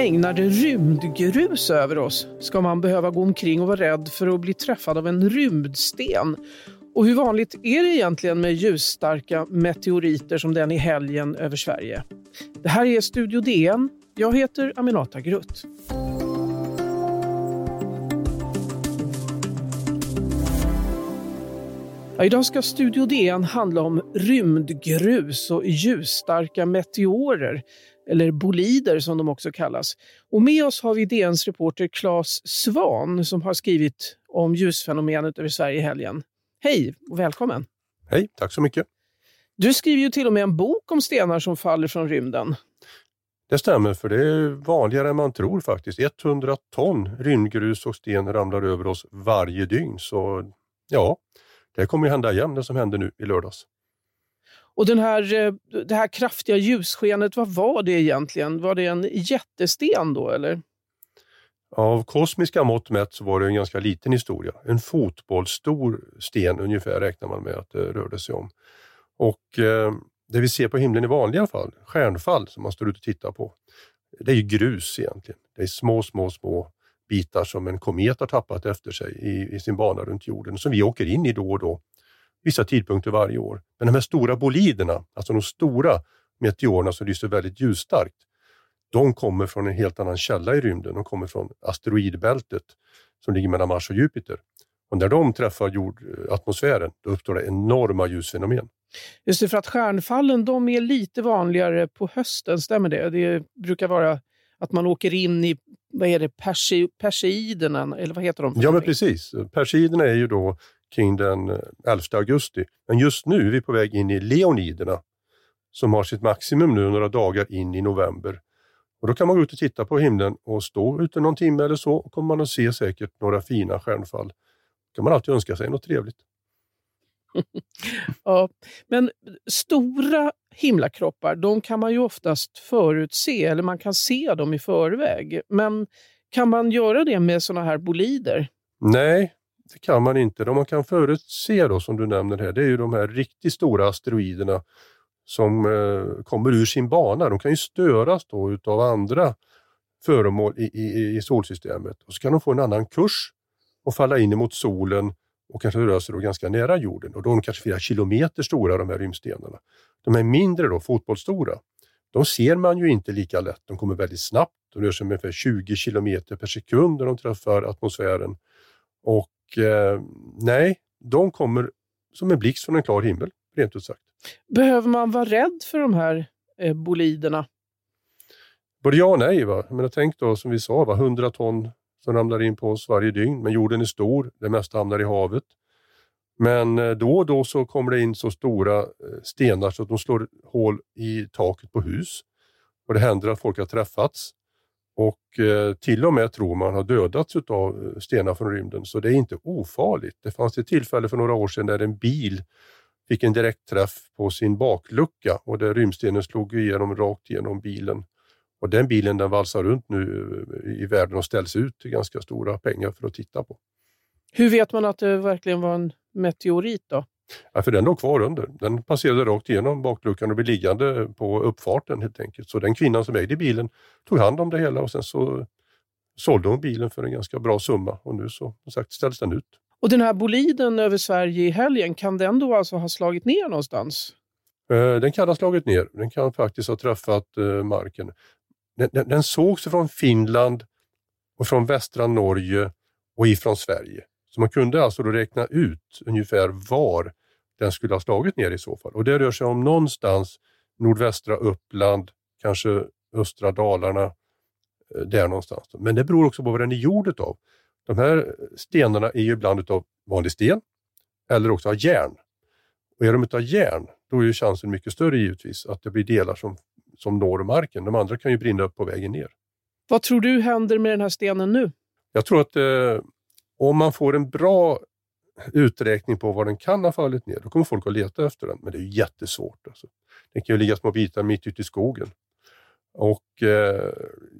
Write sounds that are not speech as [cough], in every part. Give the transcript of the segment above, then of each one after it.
Regnar det rymdgrus över oss? Ska man behöva gå omkring och vara rädd för att bli träffad av en rymdsten? Och hur vanligt är det egentligen med ljusstarka meteoriter som den i helgen över Sverige? Det här är Studio DN. Jag heter Aminata Grutt. Ja, idag ska Studio DN handla om rymdgrus och ljusstarka meteorer, eller bolider som de också kallas. Och med oss har vi DNs reporter Claes Svan som har skrivit om ljusfenomenet över Sverige i helgen. Hej och välkommen! Hej, tack så mycket! Du skriver ju till och med en bok om stenar som faller från rymden. Det stämmer, för det är vanligare än man tror faktiskt. 100 ton rymdgrus och sten ramlar över oss varje dygn. Så ja, det kommer ju hända igen, det som hände nu i lördags. Och den här, eh, det här kraftiga ljusskenet, vad var det egentligen? Var det en jättesten då eller? Av kosmiska mått mätt så var det en ganska liten historia. En fotbollsstor sten ungefär räknar man med att det rörde sig om. Och eh, det vi ser på himlen i vanliga fall, stjärnfall som man står ute och tittar på, det är ju grus egentligen. Det är små, små, små bitar som en komet har tappat efter sig i, i sin bana runt jorden som vi åker in i då och då, vissa tidpunkter varje år. Men de här stora boliderna, alltså de stora meteorerna som lyser väldigt ljusstarkt, de kommer från en helt annan källa i rymden. De kommer från asteroidbältet som ligger mellan Mars och Jupiter. Och när de träffar jordatmosfären, då uppstår det enorma ljusfenomen. Just det, för att stjärnfallen de är lite vanligare på hösten, stämmer det? Det brukar vara att man åker in i vad är det, persi, perseiderna, eller vad heter de? Ja, men precis. Perseiderna är ju då kring den 11 augusti. Men just nu är vi på väg in i leoniderna som har sitt maximum nu några dagar in i november. Och Då kan man gå ut och titta på himlen och stå ute någon timme eller så och kommer man att se säkert några fina stjärnfall. Då kan man alltid önska sig något trevligt. [laughs] ja, men stora himlakroppar, de kan man ju oftast förutse, eller man kan se dem i förväg. Men kan man göra det med sådana här bolider? Nej, det kan man inte. det man kan förutse då, som du nämner här, det är ju de här riktigt stora asteroiderna som eh, kommer ur sin bana. De kan ju störas då utav andra föremål i, i, i solsystemet och så kan de få en annan kurs och falla in mot solen och kanske röra sig då ganska nära jorden och då är de kanske flera kilometer stora de här rymdstenarna. De är mindre då, fotbollsstora, de ser man ju inte lika lätt. De kommer väldigt snabbt, de rör sig ungefär 20 kilometer per sekund när de träffar atmosfären. Och eh, nej, de kommer som en blixt från en klar himmel, rent ut sagt. Behöver man vara rädd för de här eh, boliderna? Både ja och nej. Va? Men tänk då som vi sa, va? 100 ton som ramlar in på oss varje dygn. Men jorden är stor, det mesta hamnar i havet. Men eh, då och då så kommer det in så stora eh, stenar så att de slår hål i taket på hus. Och Det händer att folk har träffats och eh, till och med tror man har dödats av eh, stenar från rymden. Så det är inte ofarligt. Det fanns ett tillfälle för några år sedan där en bil fick en direktträff på sin baklucka och där rymdstenen slog igenom rakt igenom bilen. Och den bilen den valsar runt nu eh, i världen och ställs ut till ganska stora pengar för att titta på. Hur vet man att det verkligen var en meteorit då? Ja, för den låg kvar under. Den passerade rakt igenom bakluckan och blev liggande på uppfarten helt enkelt. Så den kvinnan som ägde bilen tog hand om det hela och sen så sålde hon bilen för en ganska bra summa och nu så som sagt ställs den ut. Och den här boliden över Sverige i helgen, kan den då alltså ha slagit ner någonstans? Eh, den kan ha slagit ner. Den kan faktiskt ha träffat eh, marken. Den, den, den sågs från Finland och från västra Norge och ifrån Sverige. Så man kunde alltså då räkna ut ungefär var den skulle ha slagit ner i så fall. Och det rör sig om någonstans nordvästra Uppland, kanske östra Dalarna, eh, där någonstans. Men det beror också på vad den är gjord av. De här stenarna är ju ibland av vanlig sten eller också av järn. Och är de av järn, då är ju chansen mycket större givetvis att det blir delar som, som når marken. De andra kan ju brinna upp på vägen ner. Vad tror du händer med den här stenen nu? Jag tror att eh, om man får en bra uträkning på var den kan ha fallit ner, då kommer folk att leta efter den. Men det är jättesvårt. Alltså. Den kan ju ligga små bitar mitt ute i skogen. Och eh,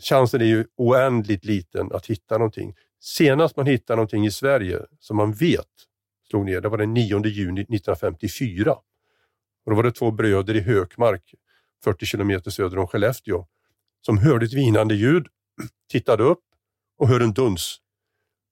chansen är ju oändligt liten att hitta någonting. Senast man hittade någonting i Sverige som man vet slog ner, det var den 9 juni 1954. Och då var det två bröder i Hökmark, 40 kilometer söder om Skellefteå, som hörde ett vinande ljud, tittade upp och hör en duns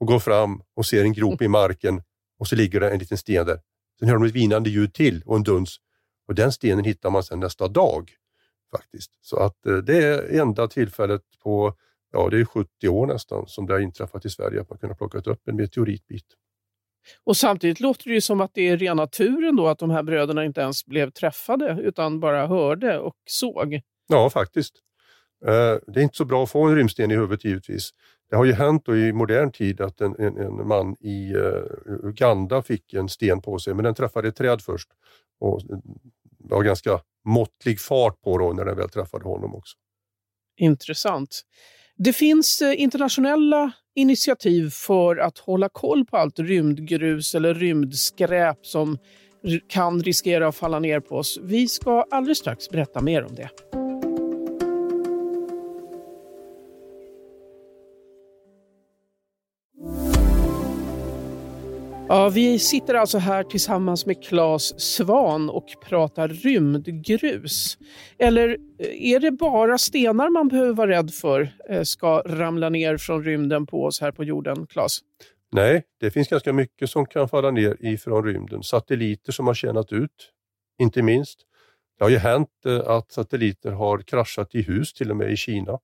och går fram och ser en grop i marken och så ligger det en liten sten där. Sen hör de ett vinande ljud till och en duns och den stenen hittar man sen nästa dag. faktiskt. Så att eh, det är enda tillfället på ja, det är 70 år nästan som det har inträffat i Sverige att man kunnat plocka upp en meteoritbit. Och samtidigt låter det ju som att det är rena turen då att de här bröderna inte ens blev träffade utan bara hörde och såg. Ja, faktiskt. Eh, det är inte så bra att få en rymdsten i huvudet givetvis. Det har ju hänt i modern tid att en, en, en man i uh, Uganda fick en sten på sig, men den träffade ett träd först. Och eh, det var ganska måttlig fart på då när den väl träffade honom också. Intressant. Det finns eh, internationella initiativ för att hålla koll på allt rymdgrus eller rymdskräp som kan riskera att falla ner på oss. Vi ska alldeles strax berätta mer om det. Ja, vi sitter alltså här tillsammans med Claes Svan och pratar rymdgrus. Eller eh, är det bara stenar man behöver vara rädd för eh, ska ramla ner från rymden på oss här på jorden, Claes? Nej, det finns ganska mycket som kan falla ner ifrån rymden. Satelliter som har tjänat ut, inte minst. Det har ju hänt eh, att satelliter har kraschat i hus, till och med i Kina.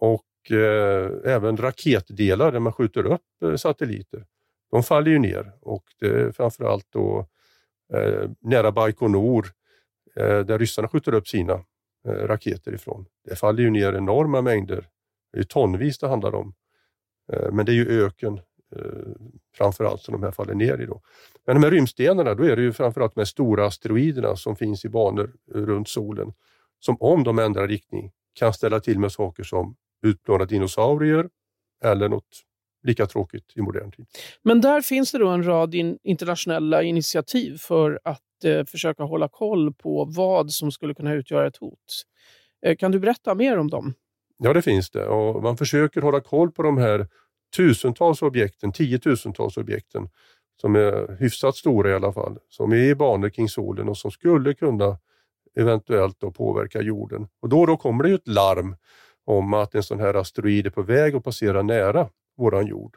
Och eh, även raketdelar där man skjuter upp satelliter de faller ju ner och det är framförallt då eh, nära Baikonur eh, där ryssarna skjuter upp sina eh, raketer ifrån. Det faller ju ner enorma mängder. Det är tonvis det handlar om. Eh, men det är ju öken eh, framförallt som de här faller ner i. Då. Men de här rymdstenarna, då är det ju framförallt de här stora asteroiderna som finns i banor eh, runt solen som om de ändrar riktning kan ställa till med saker som utplånade dinosaurier eller något lika tråkigt i modern tid. Men där finns det då en rad in, internationella initiativ för att eh, försöka hålla koll på vad som skulle kunna utgöra ett hot. Eh, kan du berätta mer om dem? Ja, det finns det. Och man försöker hålla koll på de här tusentals objekten, tiotusentals objekten som är hyfsat stora i alla fall, som är i banor kring solen och som skulle kunna eventuellt då påverka jorden. Och då och då kommer det ju ett larm om att en sån här asteroid är på väg att passera nära våran jord.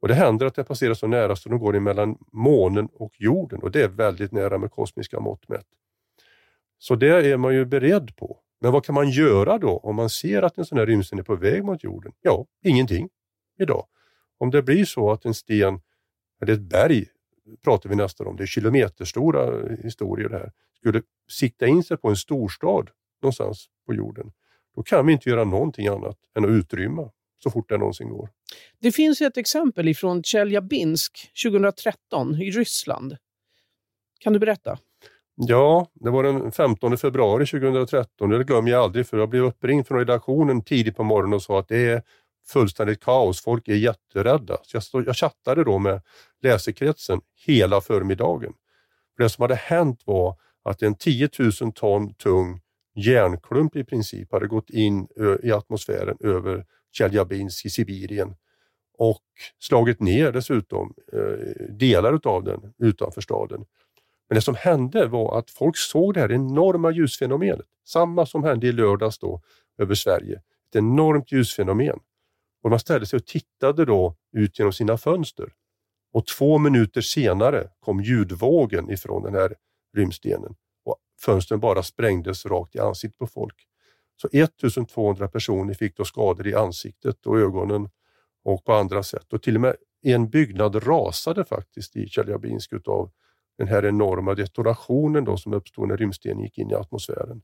Och Det händer att den passerar så nära så den går mellan månen och jorden och det är väldigt nära med kosmiska mått mätt. Så det är man ju beredd på. Men vad kan man göra då om man ser att en sån här rymdsten är på väg mot jorden? Ja, ingenting idag. Om det blir så att en sten, eller ett berg pratar vi nästan om, det är kilometerstora eh, historier det här, skulle sikta in sig på en storstad någonstans på jorden, då kan vi inte göra någonting annat än att utrymma så fort det någonsin går. Det finns ett exempel från Tjeljabinsk 2013 i Ryssland. Kan du berätta? Ja, det var den 15 februari 2013. Det glömmer jag aldrig för jag blev uppringd från redaktionen tidigt på morgonen och sa att det är fullständigt kaos. Folk är jätterädda. Så jag, stod, jag chattade då med läsekretsen hela förmiddagen. För det som hade hänt var att en 10 000 ton tung järnklump i princip hade gått in i atmosfären över Tjeljabinsk i Sibirien och slagit ner dessutom eh, delar av den utanför staden. Men det som hände var att folk såg det här enorma ljusfenomenet, samma som hände i lördags då över Sverige. Ett enormt ljusfenomen. Och man ställde sig och tittade då ut genom sina fönster. Och två minuter senare kom ljudvågen ifrån den här rymdstenen och fönstren bara sprängdes rakt i ansiktet på folk. Så 1200 personer fick då skador i ansiktet och ögonen och på andra sätt. Och till och med en byggnad rasade faktiskt i Tjeljabinsk utav den här enorma detonationen då som uppstod när rymdstenen gick in i atmosfären.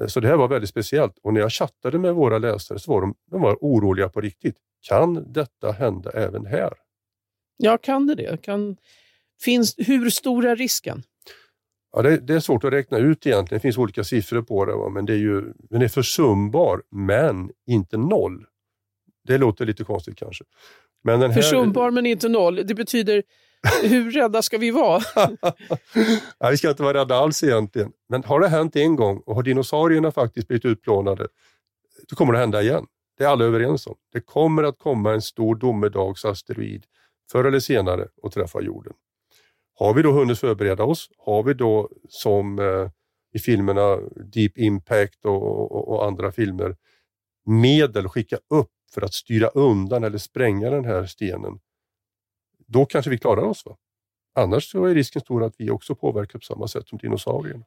Eh, så det här var väldigt speciellt och när jag chattade med våra läsare så var de, de var oroliga på riktigt. Kan detta hända även här? Ja, kan det det? Kan, finns, hur stor är risken? Ja, det, det, är svårt att räkna ut egentligen. Det finns olika siffror på det, va? men det är ju, den är försumbar, men inte noll. Det låter lite konstigt kanske. Men den här... Försumbar men inte noll. Det betyder, hur rädda ska vi vara? [laughs] ja, vi ska inte vara rädda alls egentligen. Men har det hänt en gång och har dinosaurierna faktiskt blivit utplånade, då kommer det hända igen. Det är alla överens om. Det kommer att komma en stor domedagsasteroid förr eller senare och träffa jorden. Har vi då hunnit förbereda oss? Har vi då som eh, i filmerna Deep Impact och, och, och andra filmer medel skicka upp för att styra undan eller spränga den här stenen, då kanske vi klarar oss. Va? Annars så är risken stor att vi också påverkar på samma sätt som dinosaurierna.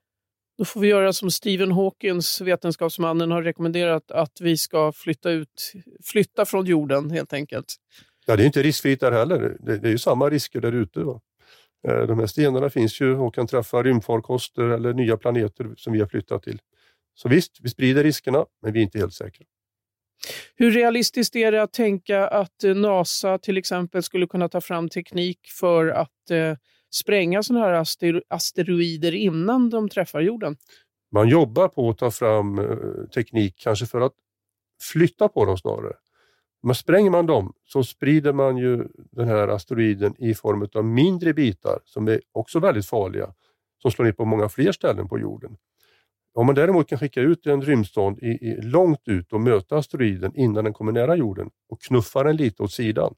Då får vi göra som Stephen Hawkins, vetenskapsmannen, har rekommenderat att vi ska flytta, ut, flytta från jorden helt enkelt. Ja, det är inte riskfritt där heller. Det, det är ju samma risker där ute. Eh, de här stenarna finns ju och kan träffa rymdfarkoster eller nya planeter som vi har flyttat till. Så visst, vi sprider riskerna, men vi är inte helt säkra. Hur realistiskt är det att tänka att eh, NASA till exempel skulle kunna ta fram teknik för att eh, spränga sådana här aster asteroider innan de träffar jorden? Man jobbar på att ta fram eh, teknik, kanske för att flytta på dem snarare. Men spränger man dem så sprider man ju den här asteroiden i form av mindre bitar som är också väldigt farliga, som slår ner på många fler ställen på jorden. Om man däremot kan skicka ut en rymdstånd i, i, långt ut och möta asteroiden innan den kommer nära jorden och knuffa den lite åt sidan,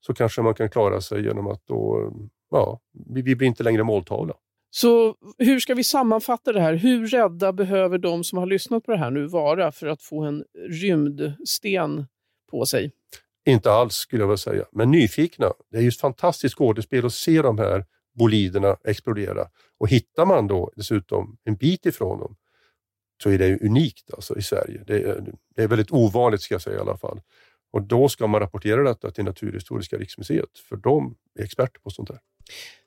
så kanske man kan klara sig genom att då, ja, vi, vi blir inte längre måltavla. Så hur ska vi sammanfatta det här? Hur rädda behöver de som har lyssnat på det här nu vara för att få en rymdsten på sig? Inte alls skulle jag vilja säga, men nyfikna. Det är ju ett fantastiskt skådespel att se de här boliderna explodera. Och hittar man då dessutom en bit ifrån dem så är det unikt alltså, i Sverige. Det är, det är väldigt ovanligt ska jag säga i alla fall. Och då ska man rapportera detta till Naturhistoriska riksmuseet för de är experter på sånt här.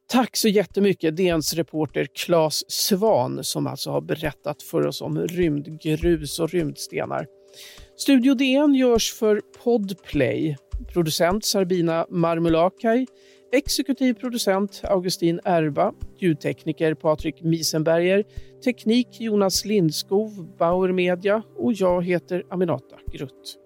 Tack så jättemycket DNs reporter Claes Svan som alltså har berättat för oss om rymdgrus och rymdstenar. Studio DN görs för Podplay. Producent Sarbina Marmulakai. Exekutiv producent Augustin Erba, ljudtekniker Patrik Misenberger, teknik Jonas Lindskov, Bauer Media och jag heter Aminata Grutt.